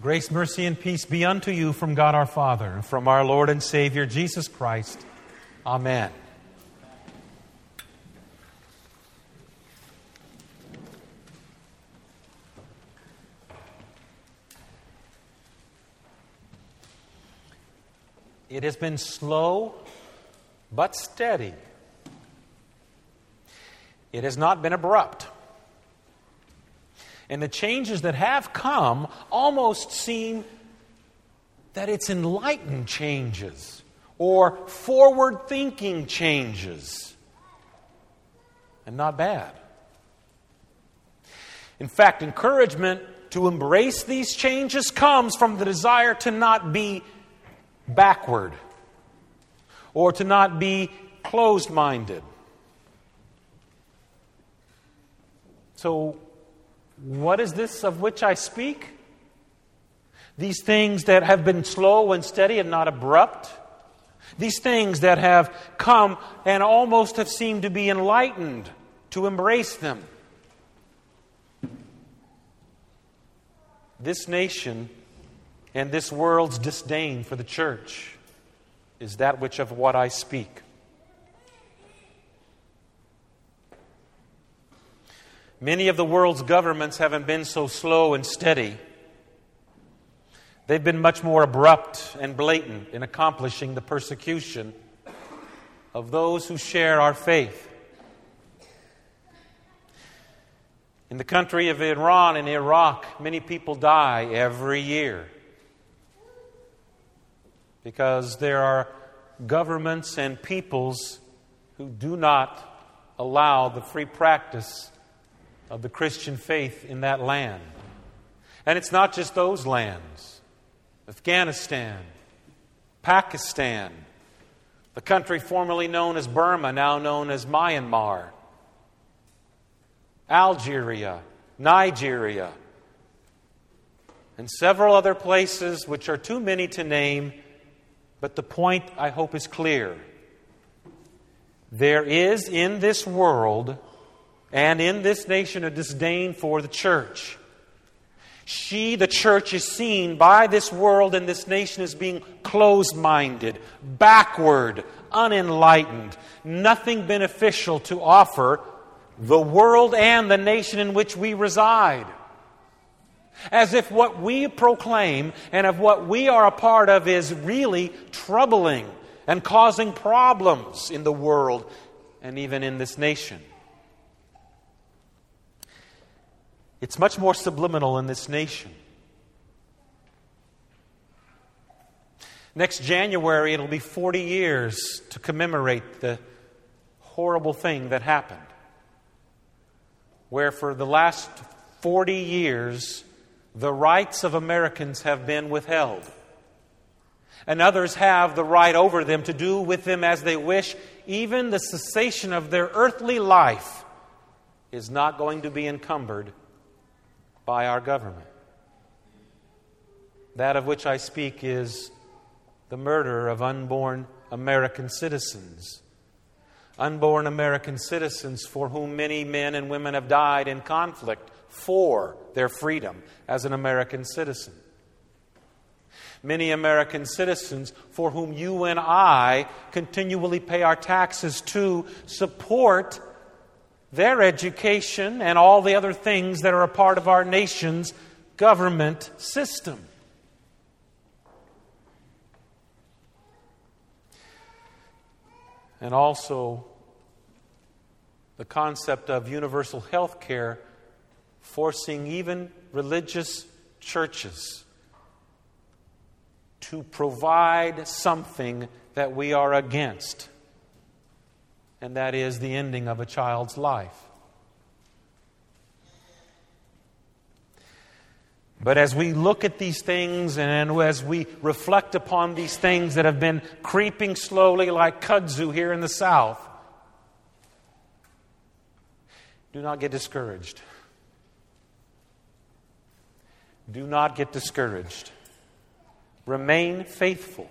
Grace, mercy, and peace be unto you from God our Father and from our Lord and Savior Jesus Christ. Amen. It has been slow but steady. It has not been abrupt. And the changes that have come almost seem that it's enlightened changes or forward thinking changes. And not bad. In fact, encouragement to embrace these changes comes from the desire to not be backward or to not be closed minded. So, what is this of which I speak? These things that have been slow and steady and not abrupt. These things that have come and almost have seemed to be enlightened to embrace them. This nation and this world's disdain for the church is that which of what I speak. Many of the world's governments haven't been so slow and steady. They've been much more abrupt and blatant in accomplishing the persecution of those who share our faith. In the country of Iran and Iraq, many people die every year because there are governments and peoples who do not allow the free practice of the Christian faith in that land. And it's not just those lands Afghanistan, Pakistan, the country formerly known as Burma, now known as Myanmar, Algeria, Nigeria, and several other places which are too many to name, but the point I hope is clear. There is in this world and in this nation a disdain for the church. She, the church, is seen by this world and this nation as being closed minded, backward, unenlightened, nothing beneficial to offer the world and the nation in which we reside. As if what we proclaim and of what we are a part of is really troubling and causing problems in the world and even in this nation. It's much more subliminal in this nation. Next January, it'll be 40 years to commemorate the horrible thing that happened. Where for the last 40 years, the rights of Americans have been withheld. And others have the right over them to do with them as they wish. Even the cessation of their earthly life is not going to be encumbered by our government. That of which I speak is the murder of unborn American citizens. Unborn American citizens for whom many men and women have died in conflict for their freedom as an American citizen. Many American citizens for whom you and I continually pay our taxes to support their education, and all the other things that are a part of our nation's government system. And also the concept of universal health care forcing even religious churches to provide something that we are against and that is the ending of a child's life. But as we look at these things and as we reflect upon these things that have been creeping slowly like kudzu here in the south, do not get discouraged. Do not get discouraged. Remain faithful.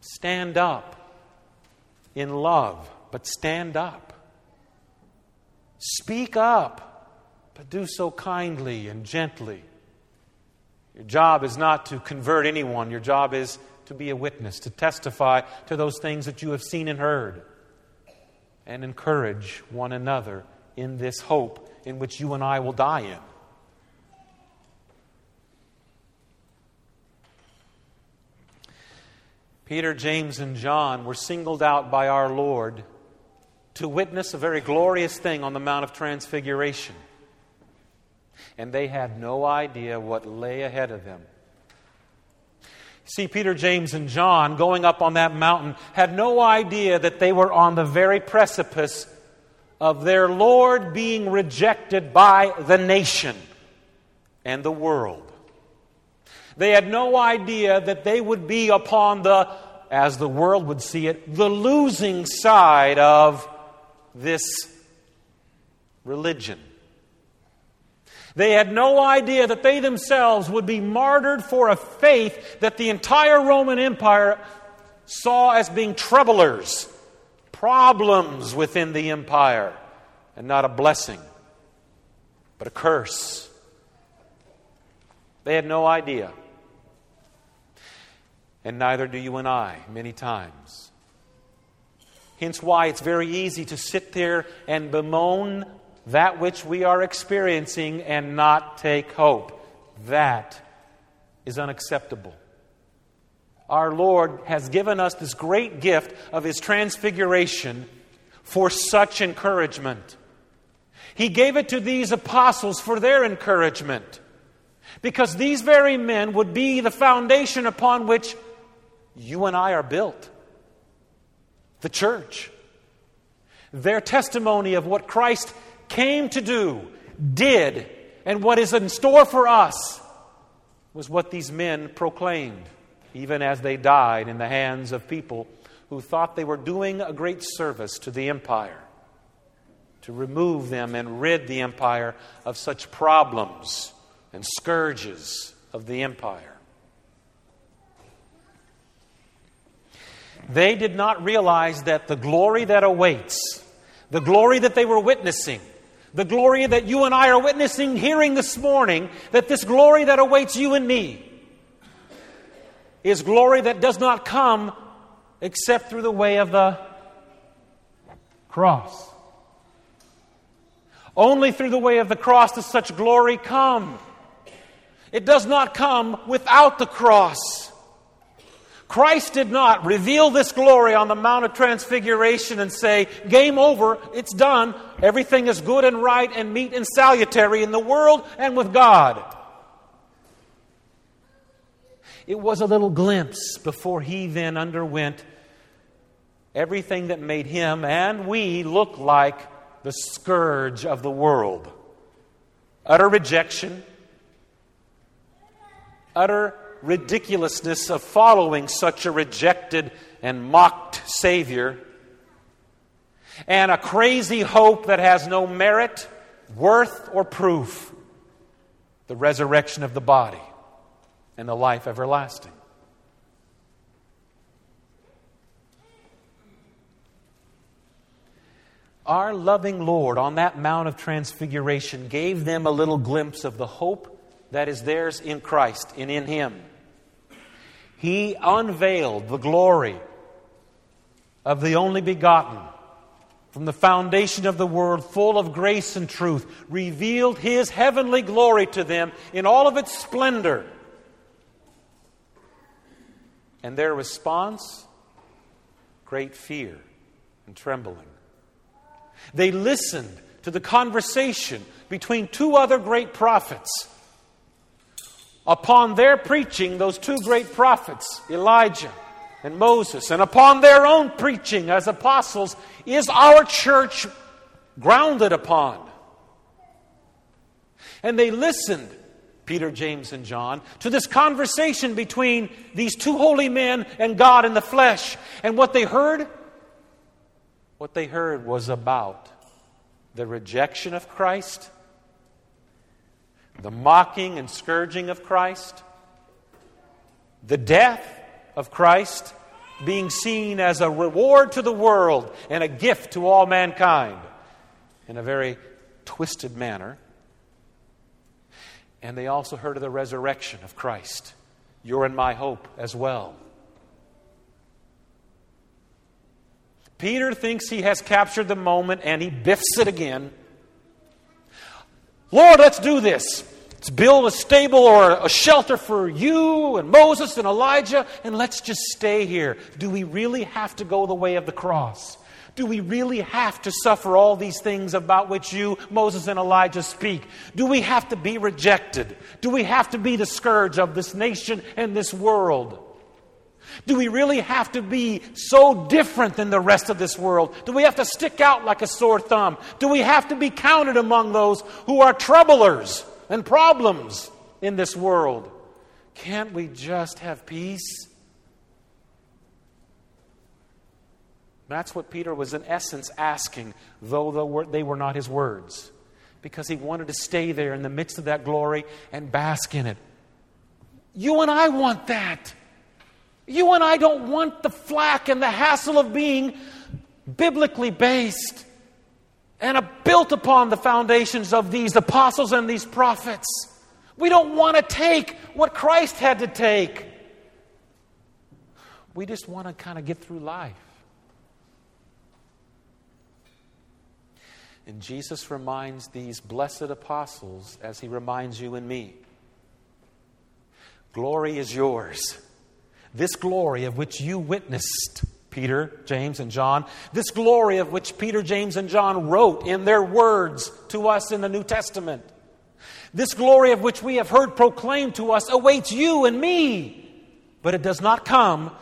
Stand up in love, but stand up. Speak up, but do so kindly and gently. Your job is not to convert anyone, your job is to be a witness, to testify to those things that you have seen and heard, and encourage one another in this hope in which you and I will die in. Peter, James, and John were singled out by our Lord to witness a very glorious thing on the Mount of Transfiguration. And they had no idea what lay ahead of them. See, Peter, James, and John going up on that mountain had no idea that they were on the very precipice of their Lord being rejected by the nation and the world. They had no idea that they would be upon the, as the world would see it, the losing side of this religion. They had no idea that they themselves would be martyred for a faith that the entire Roman Empire saw as being troublers, problems within the empire, and not a blessing, but a curse. They had no idea and neither do you and I many times. Hence, why it's very easy to sit there and bemoan that which we are experiencing and not take hope. That is unacceptable. Our Lord has given us this great gift of His transfiguration for such encouragement. He gave it to these apostles for their encouragement. Because these very men would be the foundation upon which you and I are built. The church. Their testimony of what Christ came to do, did, and what is in store for us was what these men proclaimed, even as they died in the hands of people who thought they were doing a great service to the empire, to remove them and rid the empire of such problems and scourges of the empire. They did not realize that the glory that awaits, the glory that they were witnessing, the glory that you and I are witnessing, hearing this morning, that this glory that awaits you and me is glory that does not come except through the way of the cross. Only through the way of the cross does such glory come. It does not come without the cross. Christ did not reveal this glory on the Mount of Transfiguration and say, Game over, it's done, everything is good and right and meet and salutary in the world and with God. It was a little glimpse before he then underwent everything that made him and we look like the scourge of the world. Utter rejection, utter ridiculousness of following such a rejected and mocked Savior, and a crazy hope that has no merit, worth, or proof the resurrection of the body and the life everlasting. Our loving Lord on that Mount of Transfiguration gave them a little glimpse of the hope that is theirs in Christ and in Him. He unveiled the glory of the only begotten from the foundation of the world, full of grace and truth, revealed His heavenly glory to them in all of its splendor. And their response? Great fear and trembling. They listened to the conversation between two other great prophets Upon their preaching, those two great prophets, Elijah and Moses, and upon their own preaching as apostles, is our church grounded upon. And they listened, Peter, James, and John, to this conversation between these two holy men and God in the flesh. And what they heard, what they heard was about the rejection of Christ the mocking and scourging of Christ, the death of Christ being seen as a reward to the world and a gift to all mankind in a very twisted manner. And they also heard of the resurrection of Christ. You're in my hope as well. Peter thinks he has captured the moment and he biffs it again. Lord, let's do this. Let's build a stable or a shelter for you and Moses and Elijah, and let's just stay here. Do we really have to go the way of the cross? Do we really have to suffer all these things about which you, Moses, and Elijah speak? Do we have to be rejected? Do we have to be the scourge of this nation and this world? Do we really have to be so different than the rest of this world? Do we have to stick out like a sore thumb? Do we have to be counted among those who are troublers and problems in this world? Can't we just have peace? That's what Peter was, in essence, asking, though they were not his words, because he wanted to stay there in the midst of that glory and bask in it. You and I want that. You and I don't want the flack and the hassle of being biblically based and built upon the foundations of these apostles and these prophets. We don't want to take what Christ had to take. We just want to kind of get through life. And Jesus reminds these blessed apostles as he reminds you and me glory is yours. This glory of which you witnessed, Peter, James, and John, this glory of which Peter, James, and John wrote in their words to us in the New Testament, this glory of which we have heard proclaimed to us awaits you and me. But it does not come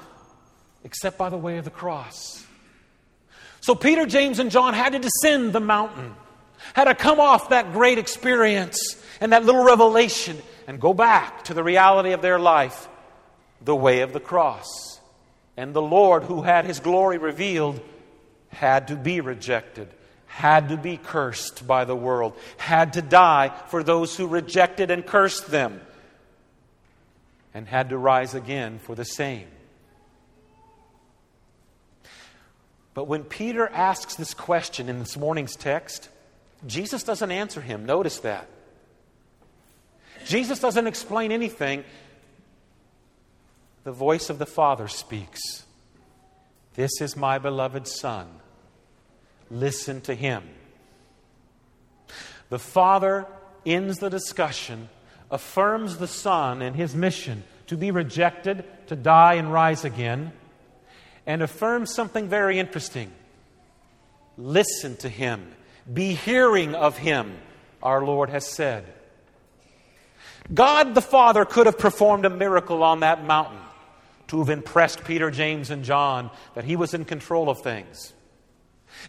except by the way of the cross. So Peter, James, and John had to descend the mountain, had to come off that great experience and that little revelation and go back to the reality of their life the way of the cross. And the Lord, who had his glory revealed, had to be rejected, had to be cursed by the world, had to die for those who rejected and cursed them, and had to rise again for the same. But when Peter asks this question in this morning's text, Jesus doesn't answer him. Notice that. Jesus doesn't explain anything the voice of the Father speaks This is my beloved Son. Listen to him. The Father ends the discussion, affirms the Son and his mission to be rejected, to die, and rise again, and affirms something very interesting. Listen to him. Be hearing of him, our Lord has said. God the Father could have performed a miracle on that mountain to have impressed Peter, James, and John that he was in control of things.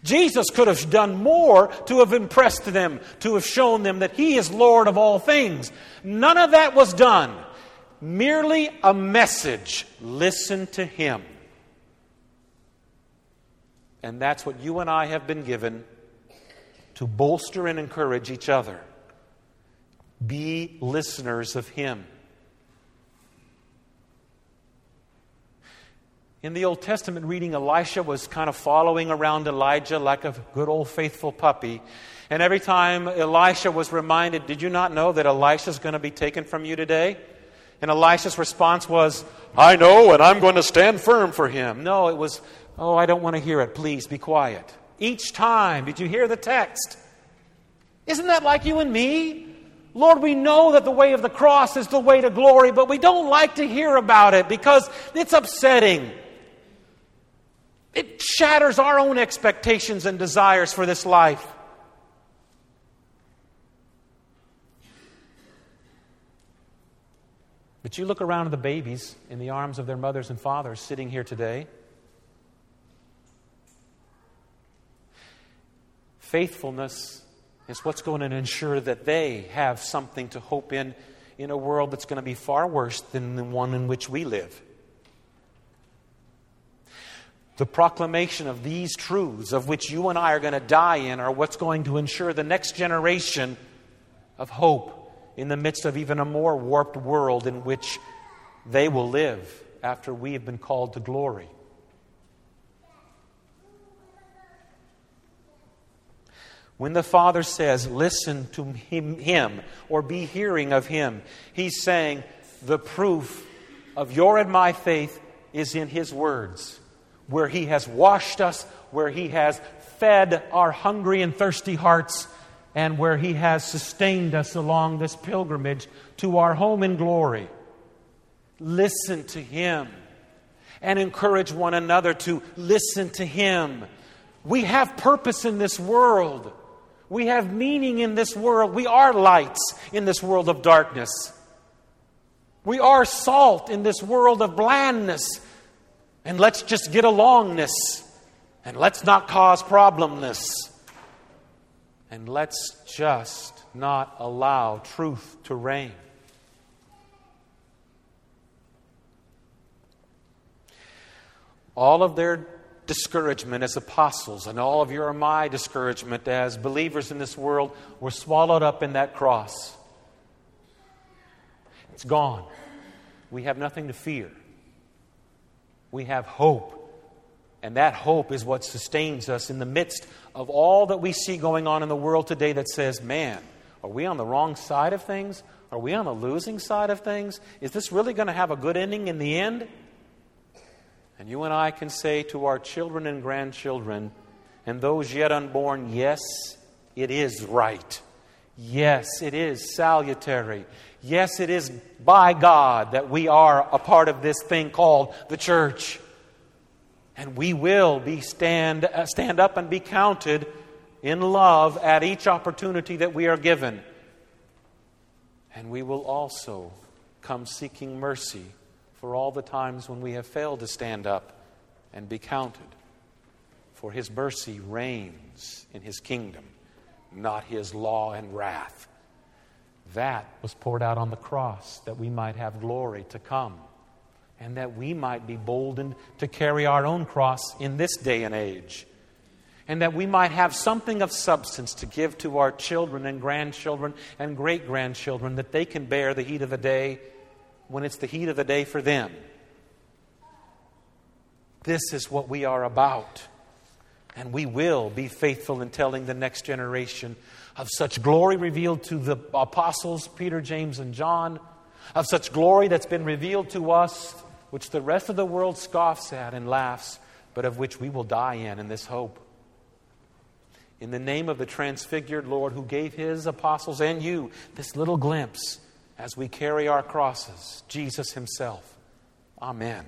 Jesus could have done more to have impressed them, to have shown them that he is Lord of all things. None of that was done. Merely a message. Listen to him. And that's what you and I have been given to bolster and encourage each other. Be listeners of him. In the Old Testament reading, Elisha was kind of following around Elijah like a good old faithful puppy. And every time Elisha was reminded, Did you not know that Elisha is going to be taken from you today? And Elisha's response was, I know, and I'm going to stand firm for him. No, it was, Oh, I don't want to hear it. Please be quiet. Each time, did you hear the text? Isn't that like you and me? Lord, we know that the way of the cross is the way to glory, but we don't like to hear about it because it's upsetting. It shatters our own expectations and desires for this life. But you look around at the babies in the arms of their mothers and fathers sitting here today. Faithfulness is what's going to ensure that they have something to hope in in a world that's going to be far worse than the one in which we live. The proclamation of these truths, of which you and I are going to die in, are what's going to ensure the next generation of hope in the midst of even a more warped world in which they will live after we have been called to glory. When the Father says, listen to him, or be hearing of him, he's saying, the proof of your and my faith is in his words, where he has washed us, where he has fed our hungry and thirsty hearts, and where he has sustained us along this pilgrimage to our home in glory. Listen to him and encourage one another to listen to him. We have purpose in this world. We have meaning in this world. We are lights in this world of darkness. We are salt in this world of blandness. And let's just get alongness. And let's not cause problemness. And let's just not allow truth to reign. All of their discouragement as apostles and all of your and my discouragement as believers in this world were swallowed up in that cross. It's gone. We have nothing to fear. We have hope. And that hope is what sustains us in the midst of all that we see going on in the world today that says, man, are we on the wrong side of things? Are we on the losing side of things? Is this really going to have a good ending in the end? And you and I can say to our children and grandchildren and those yet unborn, yes, it is right. Yes, it is salutary. Yes, it is by God that we are a part of this thing called the church. And we will be stand, uh, stand up and be counted in love at each opportunity that we are given. And we will also come seeking mercy for all the times when we have failed to stand up and be counted. For his mercy reigns in his kingdom, not his law and wrath. That was poured out on the cross that we might have glory to come and that we might be boldened to carry our own cross in this day and age. And that we might have something of substance to give to our children and grandchildren and great grandchildren that they can bear the heat of the day when it's the heat of the day for them. This is what we are about. And we will be faithful in telling the next generation of such glory revealed to the apostles, Peter, James, and John, of such glory that's been revealed to us, which the rest of the world scoffs at and laughs, but of which we will die in in this hope. In the name of the transfigured Lord who gave his apostles and you this little glimpse as we carry our crosses, Jesus Himself. Amen.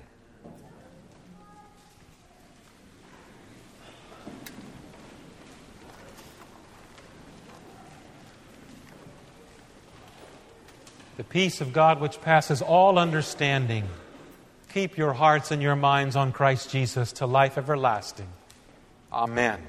The peace of God, which passes all understanding, keep your hearts and your minds on Christ Jesus to life everlasting. Amen.